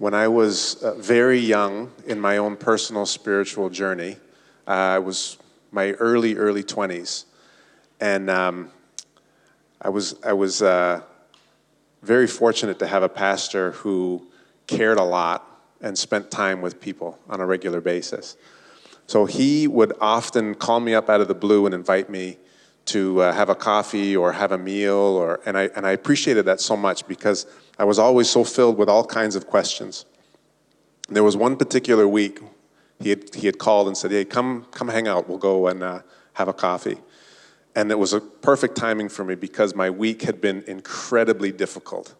when I was uh, very young in my own personal spiritual journey. Uh, I was my early, early 20s. And um, I was, I was uh, very fortunate to have a pastor who cared a lot and spent time with people on a regular basis. So he would often call me up out of the blue and invite me to uh, have a coffee or have a meal, or, and, I, and I appreciated that so much because I was always so filled with all kinds of questions. There was one particular week he had, he had called and said, Hey, come, come hang out. We'll go and uh, have a coffee. And it was a perfect timing for me because my week had been incredibly difficult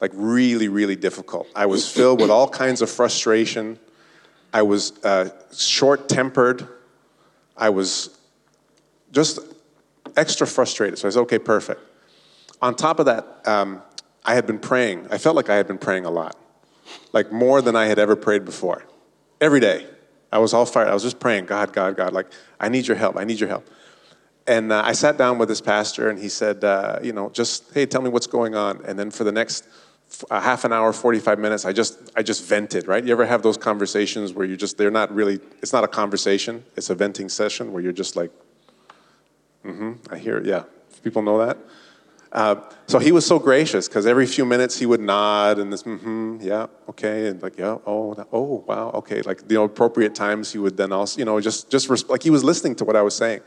like really, really difficult. I was filled with all kinds of frustration. I was uh, short tempered. I was just extra frustrated. So I said, okay, perfect. On top of that, um, I had been praying. I felt like I had been praying a lot, like more than I had ever prayed before. Every day. I was all fired. I was just praying, God, God, God, like, I need your help. I need your help. And uh, I sat down with this pastor, and he said, uh, you know, just, hey, tell me what's going on. And then for the next half an hour 45 minutes i just i just vented right you ever have those conversations where you just they're not really it's not a conversation it's a venting session where you're just like mm-hmm i hear it yeah people know that uh, so he was so gracious because every few minutes he would nod and this mm-hmm yeah okay and like yeah oh oh wow okay like the appropriate times he would then also you know just just like he was listening to what i was saying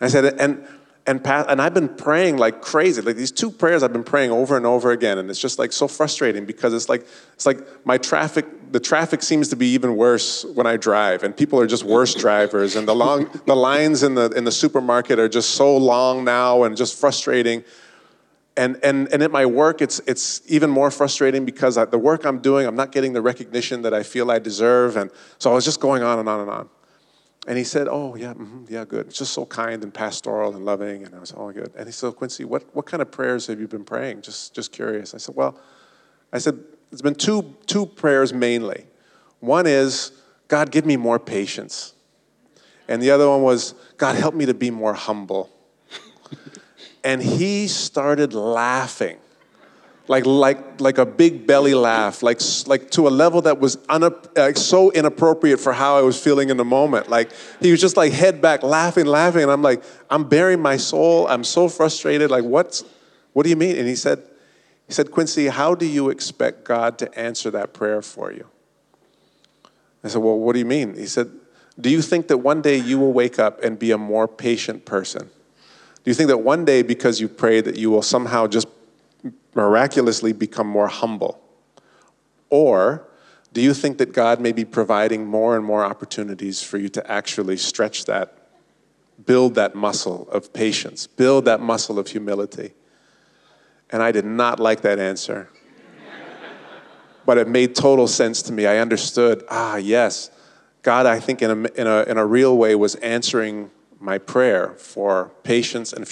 and i said and and, and I've been praying like crazy. Like these two prayers I've been praying over and over again, and it's just like so frustrating because it's like it's like my traffic. The traffic seems to be even worse when I drive, and people are just worse drivers, and the long the lines in the in the supermarket are just so long now and just frustrating. And and and at my work, it's it's even more frustrating because I, the work I'm doing, I'm not getting the recognition that I feel I deserve, and so I was just going on and on and on. And he said, Oh, yeah, mm-hmm, yeah, good. It's just so kind and pastoral and loving. And I was, Oh, good. And he said, Quincy, what, what kind of prayers have you been praying? Just, just curious. I said, Well, I said, It's been two, two prayers mainly. One is, God, give me more patience. And the other one was, God, help me to be more humble. And he started laughing like, like, like a big belly laugh, like, like to a level that was like uh, so inappropriate for how I was feeling in the moment. Like he was just like head back, laughing, laughing. And I'm like, I'm bearing my soul. I'm so frustrated. Like, what's, what do you mean? And he said, he said, Quincy, how do you expect God to answer that prayer for you? I said, well, what do you mean? He said, do you think that one day you will wake up and be a more patient person? Do you think that one day, because you pray, that you will somehow just miraculously become more humble? Or do you think that God may be providing more and more opportunities for you to actually stretch that, build that muscle of patience, build that muscle of humility? And I did not like that answer. but it made total sense to me. I understood, ah, yes, God, I think in a, in a, in a real way, was answering my prayer for patience and,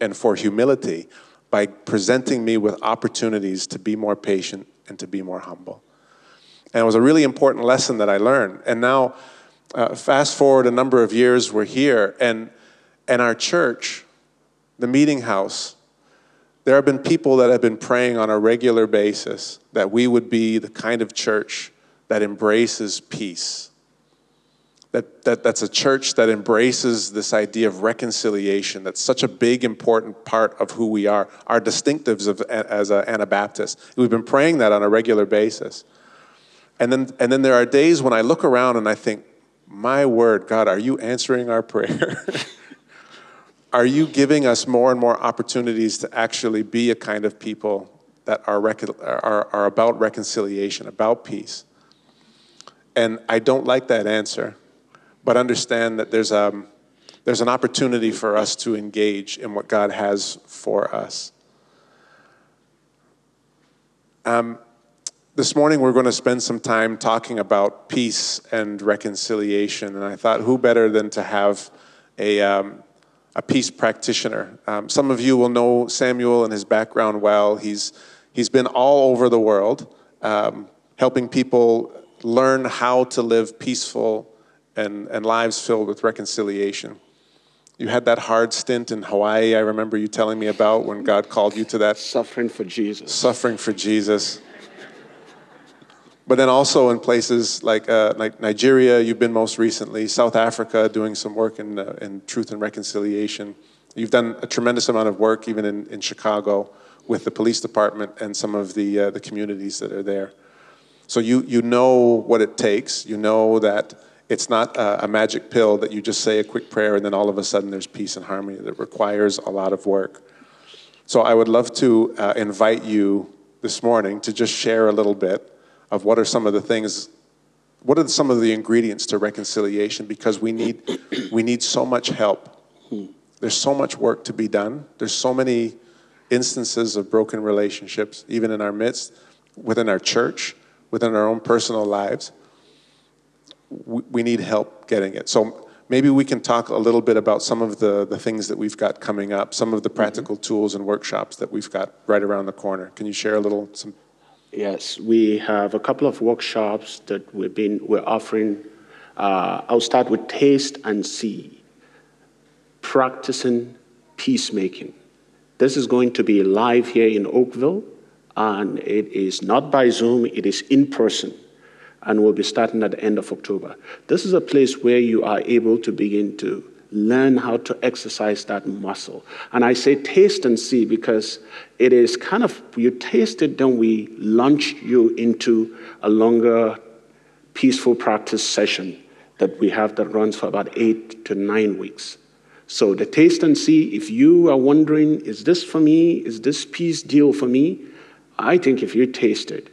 and, for humility by presenting me with opportunities to be more patient and to be more humble. And it was a really important lesson that I learned. And now, uh, fast forward a number of years, we're here, and, and our church, the meeting house, there have been people that have been praying on a regular basis that we would be the kind of church that embraces peace that, that that's a church that embraces this idea of reconciliation. That's such a big, important part of who we are, our distinctives of, as an Anabaptist. We've been praying that on a regular basis. And then, and then there are days when I look around and I think, my word, God, are you answering our prayer? are you giving us more and more opportunities to actually be a kind of people that are, are, are about reconciliation, about peace? And I don't like that answer but understand that there's, a um, there's an opportunity for us to engage in what God has for us. Um, this morning, we're going to spend some time talking about peace and reconciliation. And I thought, who better than to have a, um, a peace practitioner? Um, some of you will know Samuel and his background well. He's, he's been all over the world um, helping people learn how to live peaceful and, and lives filled with reconciliation. You had that hard stint in Hawaii, I remember you telling me about when God called you to that. Suffering for Jesus. Suffering for Jesus. but then also in places like, uh, like Nigeria, you've been most recently, South Africa, doing some work in, uh, in truth and reconciliation. You've done a tremendous amount of work even in, in Chicago with the police department and some of the, uh, the communities that are there. So you, you know what it takes. You know that it's not a, a, magic pill that you just say a quick prayer and then all of a sudden there's peace and harmony. That requires a lot of work. So I would love to uh, invite you this morning to just share a little bit of what are some of the things, what are some of the ingredients to reconciliation because we need, we need so much help. There's so much work to be done. There's so many instances of broken relationships, even in our midst, within our church, within our own personal lives. We, need help getting it. So maybe we can talk a little bit about some of the, the things that we've got coming up, some of the mm-hmm. practical mm-hmm. tools and workshops that we've got right around the corner. Can you share a little some Yes, we have a couple of workshops that we've been we're offering. Uh, I'll start with taste and see, practicing peacemaking. This is going to be live here in Oakville, and it is not by Zoom; it is in person, and we'll be starting at the end of October. This is a place where you are able to begin to learn how to exercise that muscle. And I say taste and see because it is kind of, you taste it, then we launch you into a longer, peaceful practice session that we have that runs for about eight to nine weeks. So the taste and see, if you are wondering, is this for me? Is this peace deal for me? I think if you taste it,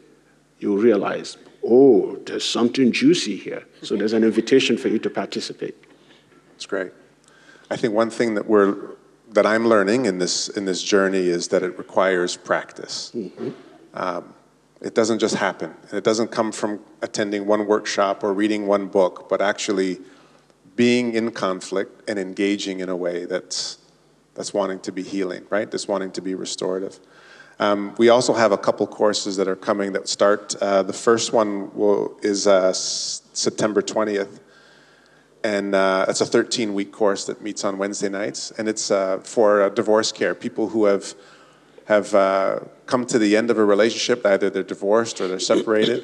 you'll realize, oh, there's something juicy here. So there's an invitation for you to participate. That's great. I think one thing that we're that I'm learning in this in this journey is that it requires practice. Mm-hmm. Um, it doesn't just happen, and it doesn't come from attending one workshop or reading one book, but actually being in conflict and engaging in a way that's that's wanting to be healing, right? That's wanting to be restorative. Um, we also have a couple courses that are coming that start. Uh, the first one will, is uh, s- September 20th and uh, it's a 13 week course that meets on Wednesday nights, and it's uh, for uh, divorce care. People who have have uh, come to the end of a relationship, either they're divorced or they're separated,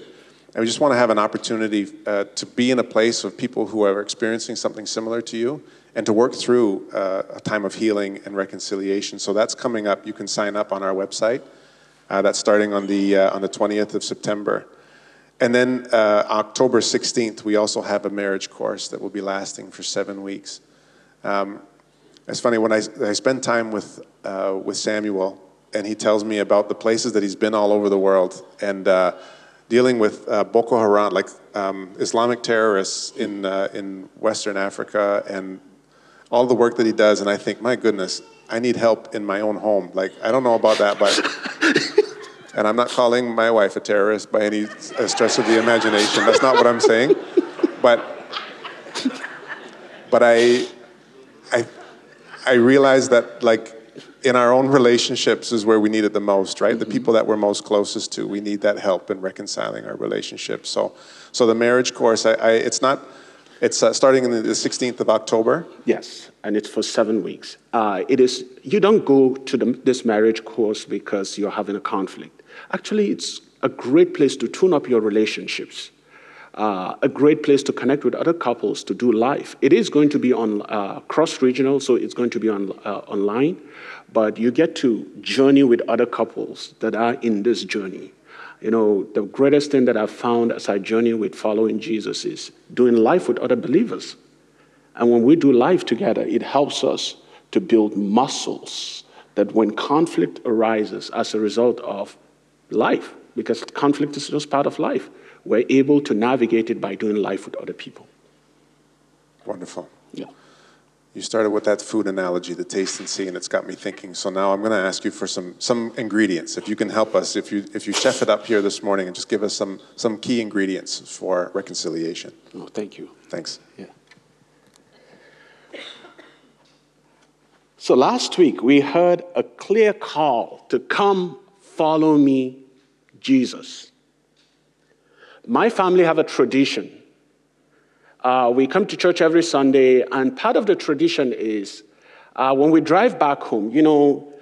and we just want to have an opportunity to be in a place of people who are experiencing something similar to you, and to work through uh, a time of healing and reconciliation. So that's coming up. You can sign up on our website. that's starting on the on the 20th of September. And then uh, October 16th, we also have a marriage course that will be lasting for seven weeks. Um, it's funny when I, I spend time with, uh, with Samuel, and he tells me about the places that he's been all over the world and uh, dealing with uh, Boko Haram, like um, Islamic terrorists in, uh, in Western Africa, and all the work that he does. And I think, my goodness, I need help in my own home. Like, I don't know about that, but And I'm not calling my wife a terrorist by any stretch of the imagination. That's not what I'm saying. But, but I, I, I realize that like in our own relationships is where we need it the most, right? Mm-hmm. The people that we're most closest to, we need that help in reconciling our relationships. So, so the marriage course, I, I it's not, it's uh, starting in the 16th of October. Yes, and it's for seven weeks. Uh, it is. You don't go to the, this marriage course because you're having a conflict. Actually, it's a great place to tune up your relationships, uh, a great place to connect with other couples to do life. It is going to be on uh, cross regional, so it's going to be on uh, online, but you get to journey with other couples that are in this journey. You know, the greatest thing that I've found as I journey with following Jesus is doing life with other believers. And when we do life together, it helps us to build muscles that when conflict arises as a result of life because conflict is just part of life. We're able to navigate it by doing life with other people. Wonderful. Yeah. You started with that food analogy, the taste and see, and it's got me thinking. So now I'm going to ask you for some some ingredients. If you can help us, if you if you chef it up here this morning, and just give us some some key ingredients for reconciliation. Oh, thank you. Thanks. Yeah. So last week we heard a clear call to come follow me, Jesus. My family have a tradition. Uh, we come to church every Sunday, and part of the tradition is uh, when we drive back home, you know,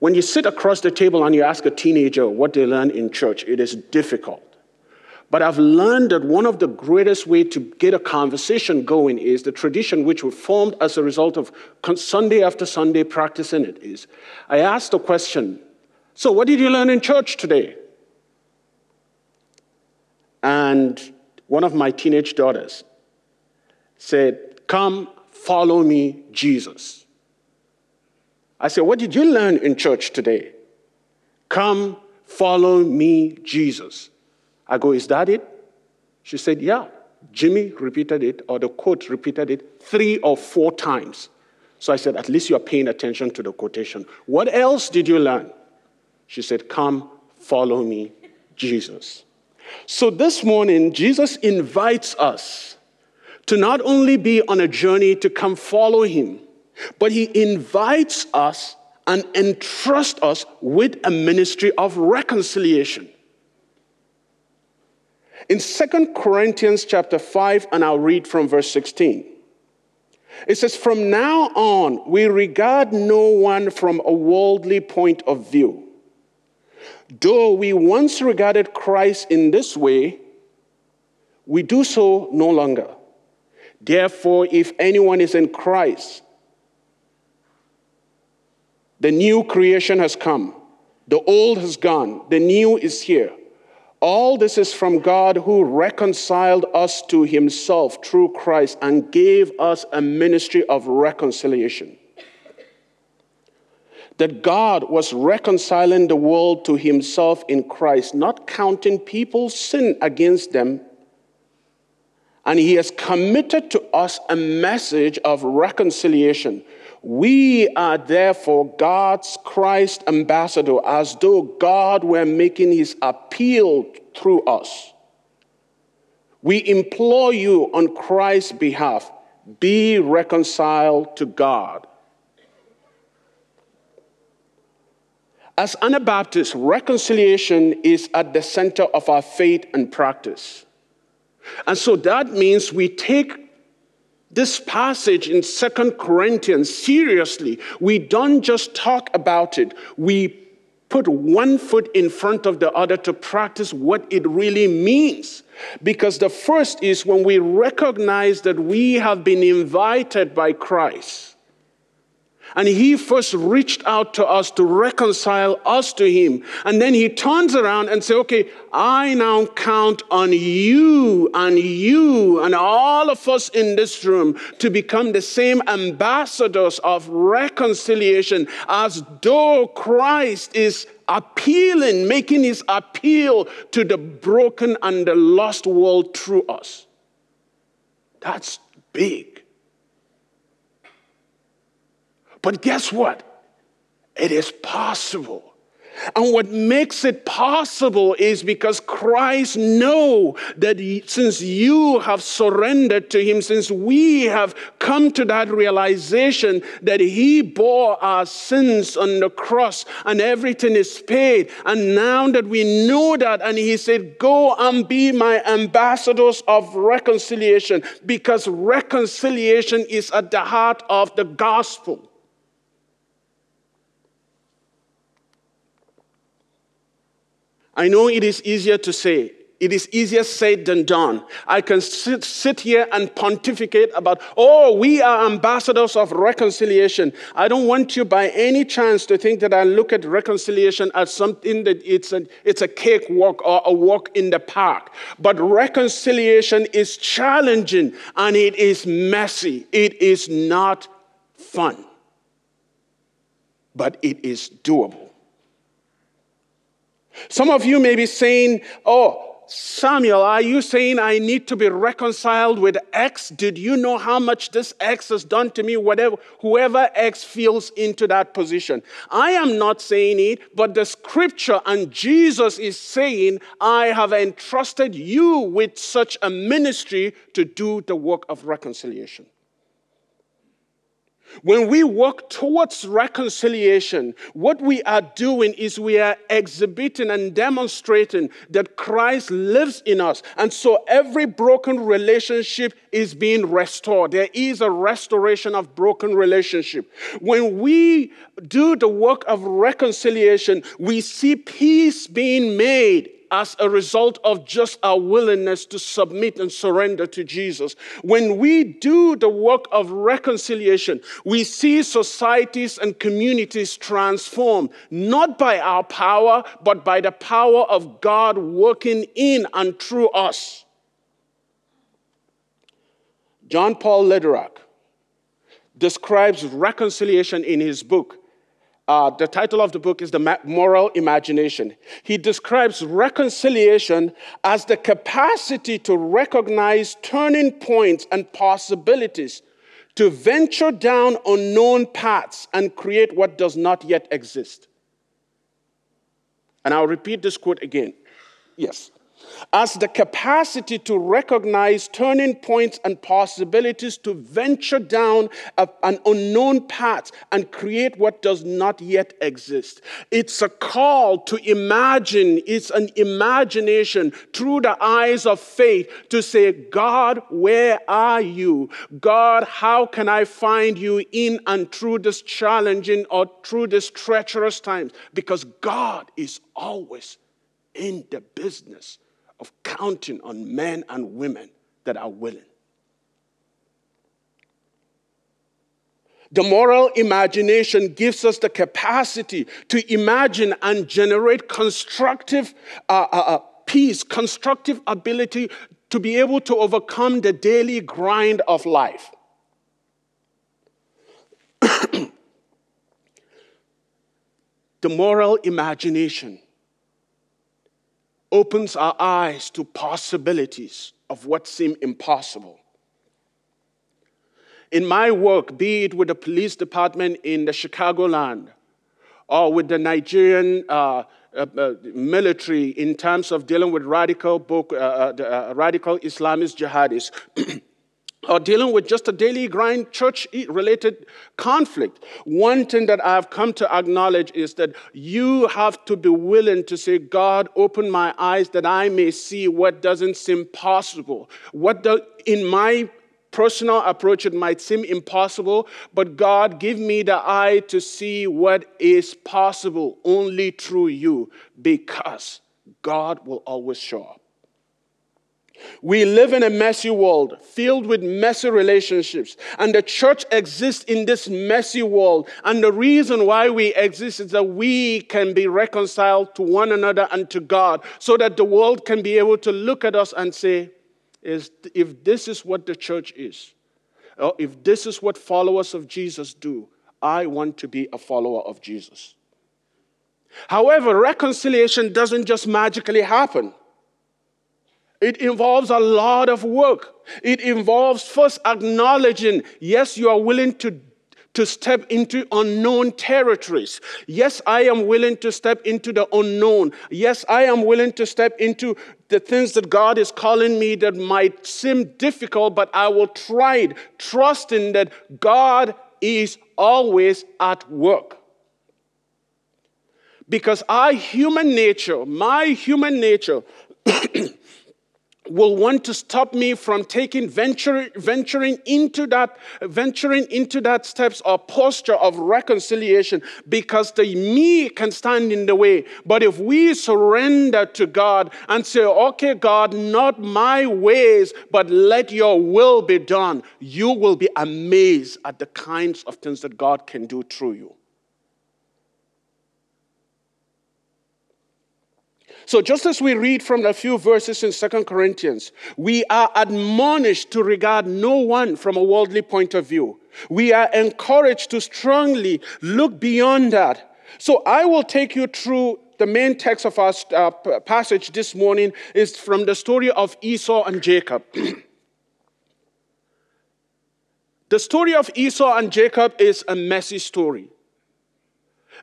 when you sit across the table and you ask a teenager what they learn in church, it is difficult. But I've learned that one of the greatest way to get a conversation going is the tradition which we formed as a result of Sunday after Sunday practicing it is I ask the question, so what did you learn in church today? And one of my teenage daughters said, Come, follow me, Jesus. I said, What did you learn in church today? Come, follow me, Jesus. I go, Is that it? She said, Yeah. Jimmy repeated it, or the quote repeated it three or four times. So I said, At least you're paying attention to the quotation. What else did you learn? She said, Come, follow me, Jesus. So this morning, Jesus invites us to not only be on a journey to come follow him, but he invites us and entrusts us with a ministry of reconciliation. In Second Corinthians chapter 5, and I'll read from verse 16. It says, From now on, we regard no one from a worldly point of view. Though we once regarded Christ in this way, we do so no longer. Therefore, if anyone is in Christ, the new creation has come, the old has gone, the new is here. All this is from God who reconciled us to himself through Christ and gave us a ministry of reconciliation. That God was reconciling the world to himself in Christ, not counting people's sin against them. And he has committed to us a message of reconciliation. We are therefore God's Christ ambassador, as though God were making his appeal through us. We implore you on Christ's behalf be reconciled to God. As Anabaptists, reconciliation is at the center of our faith and practice. And so that means we take this passage in Second Corinthians seriously. We don't just talk about it, we put one foot in front of the other to practice what it really means. Because the first is when we recognize that we have been invited by Christ and he first reached out to us to reconcile us to him. And then he turns around and says, Okay, I now count on you and you and all of us in this room to become the same ambassadors of reconciliation as though Christ is appealing, making his appeal to the broken and the lost world through us. That's big. But guess what? It is possible. And what makes it possible is because Christ know that since you have surrendered to him, since we have come to that realization that he bore our sins on the cross and everything is paid. And now that we know that, and he said, go and be my ambassadors of reconciliation because reconciliation is at the heart of the gospel. I know it is easier to say. It is easier said than done. I can sit, sit here and pontificate about, oh, we are ambassadors of reconciliation. I don't want you by any chance to think that I look at reconciliation as something that it's a, it's a cakewalk or a walk in the park. But reconciliation is challenging and it is messy. It is not fun, but it is doable. Some of you may be saying, Oh, Samuel, are you saying I need to be reconciled with X? Did you know how much this X has done to me? Whatever, whoever X feels into that position. I am not saying it, but the scripture and Jesus is saying, I have entrusted you with such a ministry to do the work of reconciliation. When we work towards reconciliation, what we are doing is we are exhibiting and demonstrating that Christ lives in us. And so every broken relationship is being restored. There is a restoration of broken relationship. When we do the work of reconciliation, we see peace being made as a result of just our willingness to submit and surrender to Jesus. When we do the work of reconciliation, we see societies and communities transformed, not by our power, but by the power of God working in and through us. John Paul Lederach describes reconciliation in his book. Uh, the title of the book is The Moral Imagination. He describes reconciliation as the capacity to recognize turning points and possibilities, to venture down unknown paths and create what does not yet exist. And I'll repeat this quote again. Yes as the capacity to recognize turning points and possibilities to venture down a, an unknown path and create what does not yet exist. It's a call to imagine, it's an imagination through the eyes of faith to say, God, where are you? God, how can I find you in and through this challenging or through this treacherous times? Because God is always in the business of counting on men and women that are willing. The moral imagination gives us the capacity to imagine and generate constructive uh, uh, uh peace, constructive ability to be able to overcome the daily grind of life. the moral imagination opens our eyes to possibilities of what seem impossible. In my work, be it with the police department in the Chicagoland or with the Nigerian uh, uh, uh, military in terms of dealing with radical, book, uh, uh, uh, radical Islamist jihadists, or dealing with just a daily grind church related conflict. One thing that I've come to acknowledge is that you have to be willing to say, God, open my eyes that I may see what doesn't seem possible. What the, in my personal approach, it might seem impossible, but God, give me the eye to see what is possible only through you because God will always show up. We live in a messy world filled with messy relationships, and the church exists in this messy world. And the reason why we exist is that we can be reconciled to one another and to God, so that the world can be able to look at us and say, if this is what the church is, or if this is what followers of Jesus do, I want to be a follower of Jesus. However, reconciliation doesn't just magically happen. It involves a lot of work. It involves first acknowledging, yes, you are willing to, to step into unknown territories. Yes, I am willing to step into the unknown. Yes, I am willing to step into the things that God is calling me that might seem difficult, but I will try it, trusting that God is always at work. Because our human nature, my human nature, will want to stop me from taking venture, venturing into that venturing into that steps or posture of reconciliation because the me can stand in the way. But if we surrender to god and say okay god not my ways but let your will be done you will be amazed at the kinds of things that god can do through you So, just as we read from a few verses in Second Corinthians, we are admonished to regard no one from a worldly point of view. We are encouraged to strongly look beyond that. So, I will take you through the main text of our uh, passage this morning is from the story of Esau and Jacob. the story of Esau and Jacob is a messy story.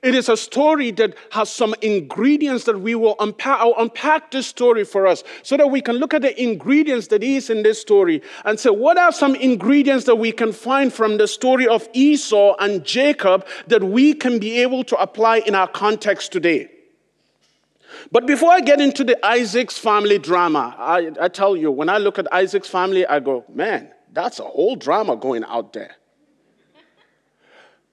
It is a story that has some ingredients that we will unpack. I'll unpack this story for us so that we can look at the ingredients that is in this story and say, what are some ingredients that we can find from the story of Esau and Jacob that we can be able to apply in our context today? But before I get into the Isaac's family drama, I, I tell you, when I look at Isaac's family, I go, man, that's a whole drama going out there.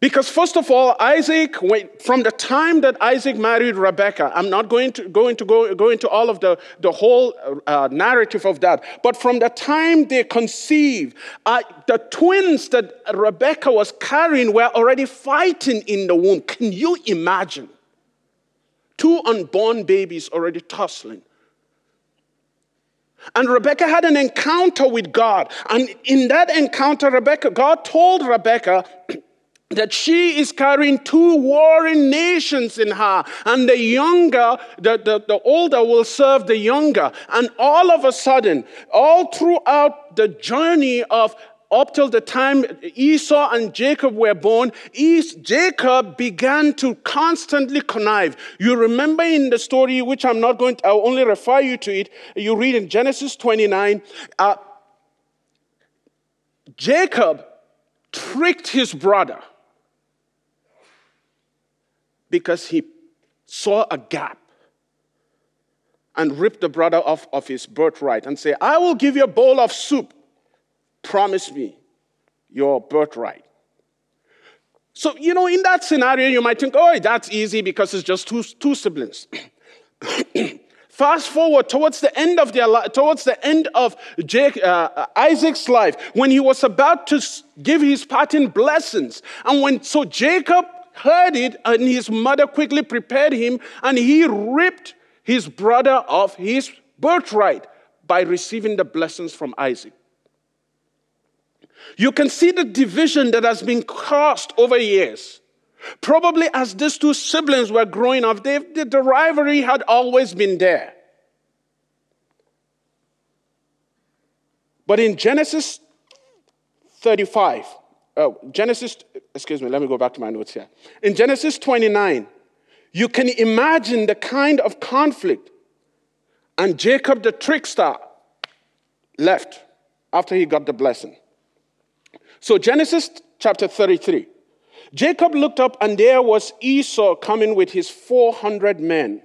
Because first of all, Isaac, from the time that Isaac married Rebekah, I'm not going to, going to go, go into all of the, the whole uh, narrative of that, but from the time they conceived, uh, the twins that Rebekah was carrying were already fighting in the womb. Can you imagine? Two unborn babies already tussling. And Rebecca had an encounter with God. And in that encounter, Rebecca, God told Rebecca that she is carrying two warring nations in her, and the younger, the, the, the older will serve the younger. And all of a sudden, all throughout the journey of up till the time Esau and Jacob were born, Jacob began to constantly connive. You remember in the story, which I'm not going to, I'll only refer you to it. You read in Genesis 29, uh, Jacob tricked his brother because he saw a gap and ripped the brother off of his birthright and say, I will give you a bowl of soup. Promise me your birthright. So, you know, in that scenario, you might think, oh, that's easy because it's just two, two siblings. Fast forward towards the end of their li- towards the end of Jake, uh, Isaac's life, when he was about to give his parting blessings, and when so Jacob heard it, and his mother quickly prepared him, and he ripped his brother of his birthright by receiving the blessings from Isaac. You can see the division that has been caused over years. Probably as these two siblings were growing up, they, the, the rivalry had always been there. But in Genesis 35, oh, Genesis, excuse me, let me go back to my notes here. In Genesis 29, you can imagine the kind of conflict. And Jacob the trickster left after he got the blessing. So, Genesis chapter 33. Jacob looked up, and there was Esau coming with his 400 men.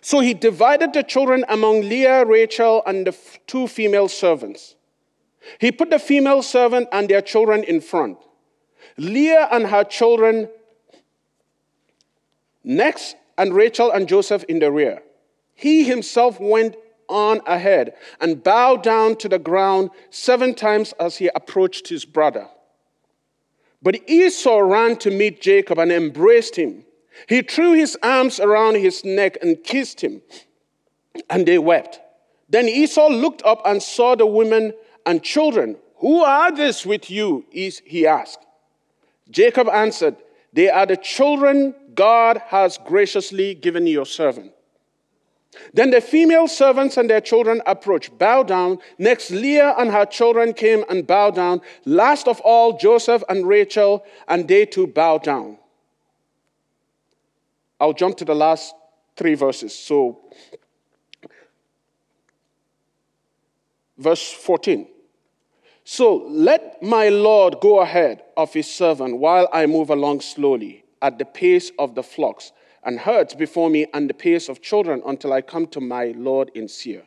So he divided the children among Leah, Rachel, and the two female servants. He put the female servant and their children in front, Leah and her children next, and Rachel and Joseph in the rear. He himself went on ahead and bowed down to the ground seven times as he approached his brother. But Esau ran to meet Jacob and embraced him. He threw his arms around his neck and kissed him, and they wept. Then Esau looked up and saw the women and children. Who are these with you? He asked. Jacob answered, They are the children God has graciously given your servant. Then the female servants and their children approached, bowed down. Next, Leah and her children came and bowed down. Last of all, Joseph and Rachel, and they too bowed down. I'll jump to the last three verses. So, verse 14. So let my Lord go ahead of his servant while I move along slowly at the pace of the flocks and herds before me and the pace of children until I come to my Lord in Seir.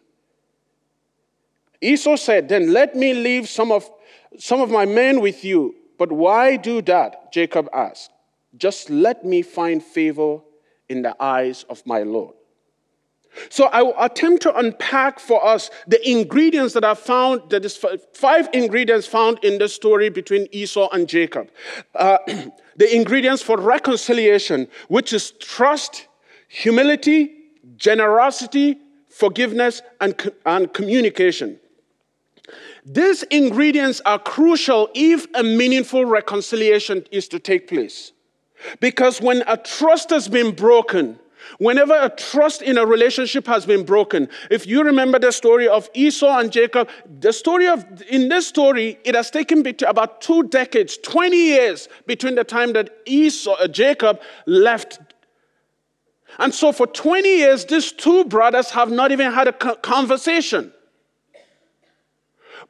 Esau said, Then let me leave some of, some of my men with you. But why do that? Jacob asked. Just let me find favor in the eyes of my Lord. So I will attempt to unpack for us the ingredients that are found, that is five ingredients found in the story between Esau and Jacob. Uh, the ingredients for reconciliation, which is trust, humility, generosity, forgiveness, and, and communication. These ingredients are crucial if a meaningful reconciliation is to take place. Because when a trust has been broken, Whenever a trust in a relationship has been broken, if you remember the story of Esau and Jacob, the story of, in this story, it has taken about two decades, 20 years between the time that Esau, uh, Jacob left. And so for 20 years, these two brothers have not even had a conversation.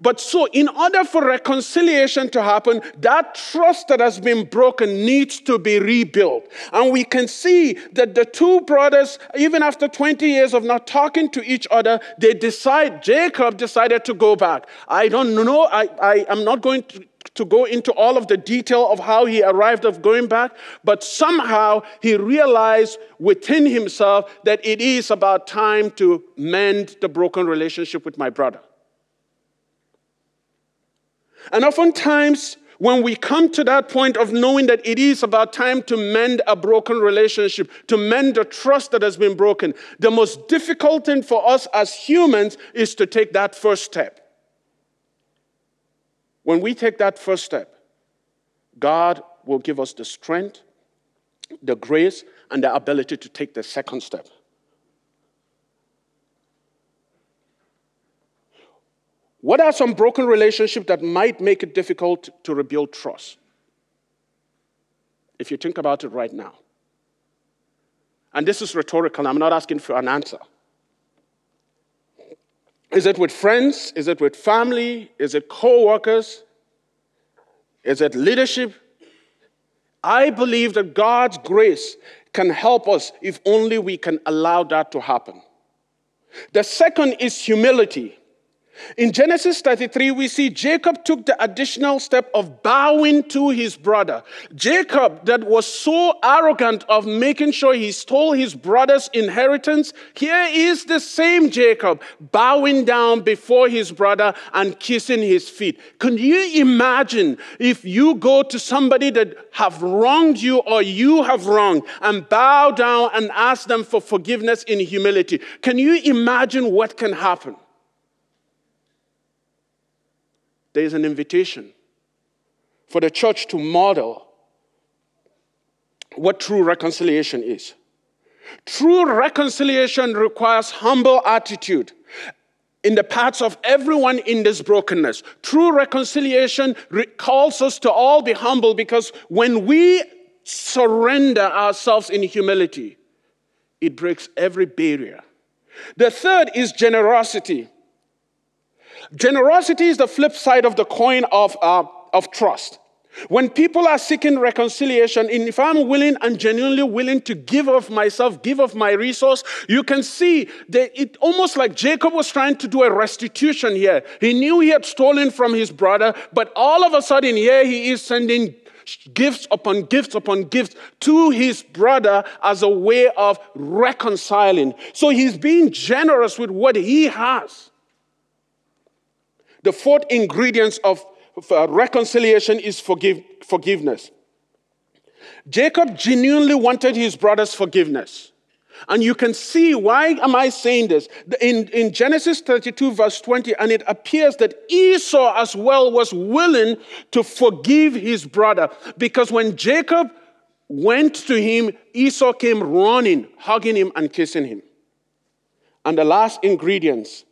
But so, in order for reconciliation to happen, that trust that has been broken needs to be rebuilt. And we can see that the two brothers, even after 20 years of not talking to each other, they decide, Jacob decided to go back. I don't know, I, I am not going to, to go into all of the detail of how he arrived of going back, but somehow he realized within himself that it is about time to mend the broken relationship with my brother. And oftentimes, when we come to that point of knowing that it is about time to mend a broken relationship, to mend the trust that has been broken, the most difficult thing for us as humans is to take that first step. When we take that first step, God will give us the strength, the grace, and the ability to take the second step. What are some broken relationships that might make it difficult to rebuild trust? If you think about it right now. And this is rhetorical, I'm not asking for an answer. Is it with friends? Is it with family? Is it co workers? Is it leadership? I believe that God's grace can help us if only we can allow that to happen. The second is humility. In Genesis 33, we see Jacob took the additional step of bowing to his brother. Jacob, that was so arrogant of making sure he stole his brother's inheritance, here is the same Jacob bowing down before his brother and kissing his feet. Can you imagine if you go to somebody that have wronged you or you have wronged and bow down and ask them for forgiveness in humility? Can you imagine what can happen? There is an invitation for the church to model what true reconciliation is. True reconciliation requires humble attitude in the paths of everyone in this brokenness. True reconciliation calls us to all be humble because when we surrender ourselves in humility, it breaks every barrier. The third is generosity. Generosity is the flip side of the coin of, uh, of trust. When people are seeking reconciliation, if I'm willing and genuinely willing to give of myself, give of my resource, you can see that it almost like Jacob was trying to do a restitution here. He knew he had stolen from his brother, but all of a sudden, here he is sending gifts upon gifts upon gifts to his brother as a way of reconciling. So he's being generous with what he has. The fourth ingredient of uh, reconciliation is forgive, forgiveness. Jacob genuinely wanted his brother's forgiveness. And you can see why am I saying this? In, in Genesis 32, verse 20, and it appears that Esau as well was willing to forgive his brother. Because when Jacob went to him, Esau came running, hugging him, and kissing him. And the last ingredients,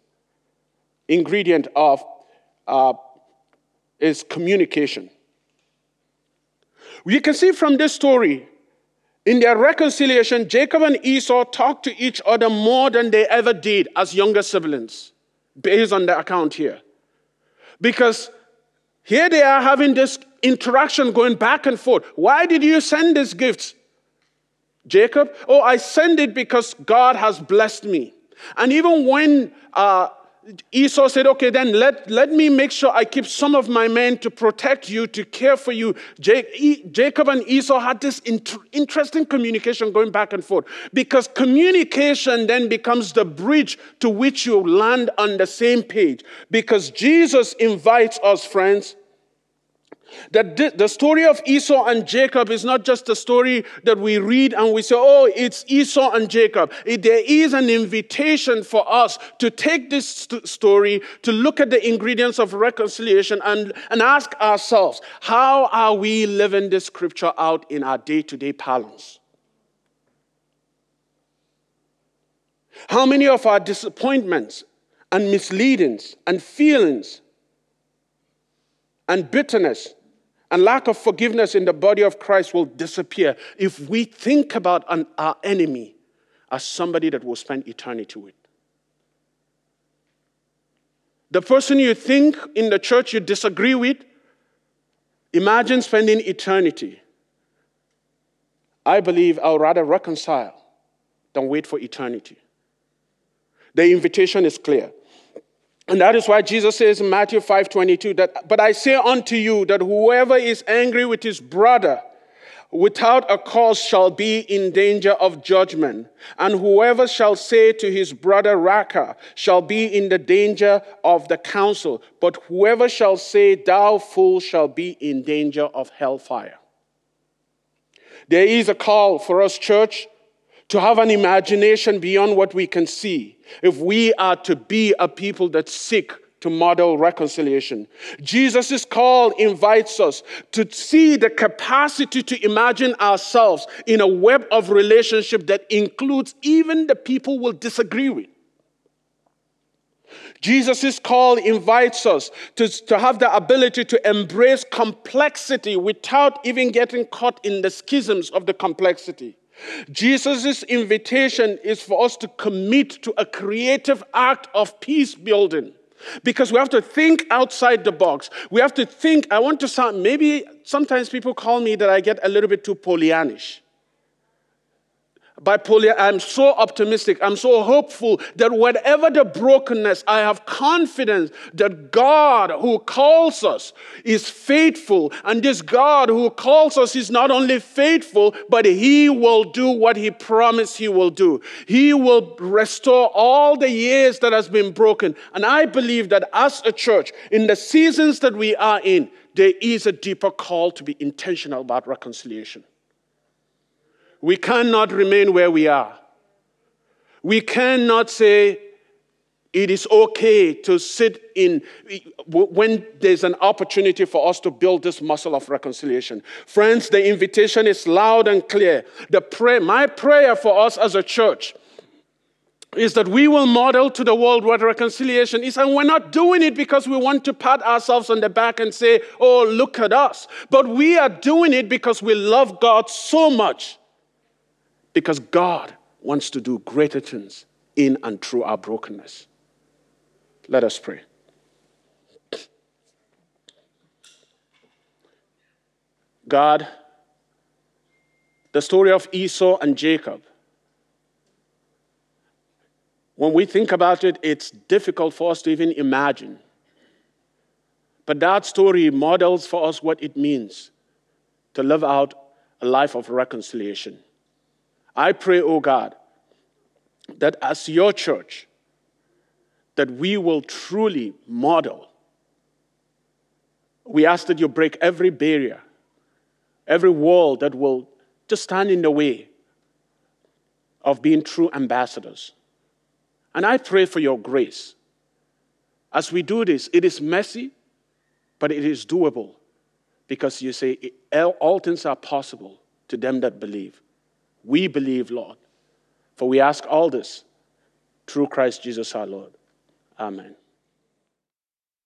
ingredient of uh, is communication. You can see from this story, in their reconciliation, Jacob and Esau talked to each other more than they ever did as younger siblings, based on the account here. Because here they are having this interaction going back and forth. Why did you send these gifts? Jacob, oh, I send it because God has blessed me. And even when uh, Esau said, Okay, then let, let me make sure I keep some of my men to protect you, to care for you. Jacob and Esau had this interesting communication going back and forth because communication then becomes the bridge to which you land on the same page. Because Jesus invites us, friends, that the story of Esau and Jacob is not just a story that we read and we say, oh, it's Esau and Jacob. There is an invitation for us to take this story, to look at the ingredients of reconciliation and, and ask ourselves, how are we living this scripture out in our day to day balance? How many of our disappointments and misleadings and feelings and bitterness and lack of forgiveness in the body of Christ will disappear if we think about an, our enemy as somebody that will spend eternity with. The person you think in the church you disagree with, imagine spending eternity. I believe I'll rather reconcile than wait for eternity. The invitation is clear. And that is why Jesus says in Matthew 5:22 that but I say unto you that whoever is angry with his brother without a cause shall be in danger of judgment, and whoever shall say to his brother Raca shall be in the danger of the council, but whoever shall say thou fool shall be in danger of hellfire. There is a call for us, church, to have an imagination beyond what we can see if we are to be a people that seek to model reconciliation. Jesus' call invites us to see the capacity to imagine ourselves in a web of relationship that includes even the people we'll disagree with. Jesus' call invites us to, to have the ability to embrace complexity without even getting caught in the schisms of the complexity. Jesus' invitation is for us to commit to a creative act of peace building. Because we have to think outside the box. We have to think, I want to sound, maybe sometimes people call me that I get a little bit too Pollyannish bipolar, I'm so optimistic, I'm so hopeful that whatever the brokenness, I have confidence that God who calls us is faithful. And this God who calls us is not only faithful, but He will do what He promised He will do. He will restore all the years that has been broken. And I believe that as a church, in the seasons that we are in, there is a deeper call to be intentional about reconciliation. We cannot remain where we are. We cannot say it is okay to sit in when there's an opportunity for us to build this muscle of reconciliation. Friends, the invitation is loud and clear. The prayer, my prayer for us as a church is that we will model to the world what reconciliation is. And we're not doing it because we want to pat ourselves on the back and say, oh, look at us. But we are doing it because we love God so much because God wants to do greater things in and through our brokenness. Let us pray. God, the story of Esau and Jacob, when we think about it, it's difficult for us to even imagine. But that story models for us what it means to live out a life of reconciliation. I pray, oh God, that as your church, that we will truly model. We ask that you break every barrier, every wall that will just stand in the way of being true ambassadors. And I pray for your grace. As we do this, it is messy, but it is doable because you say all things are possible to them that believe. We believe, Lord. For we ask all this through Christ Jesus our Lord. Amen.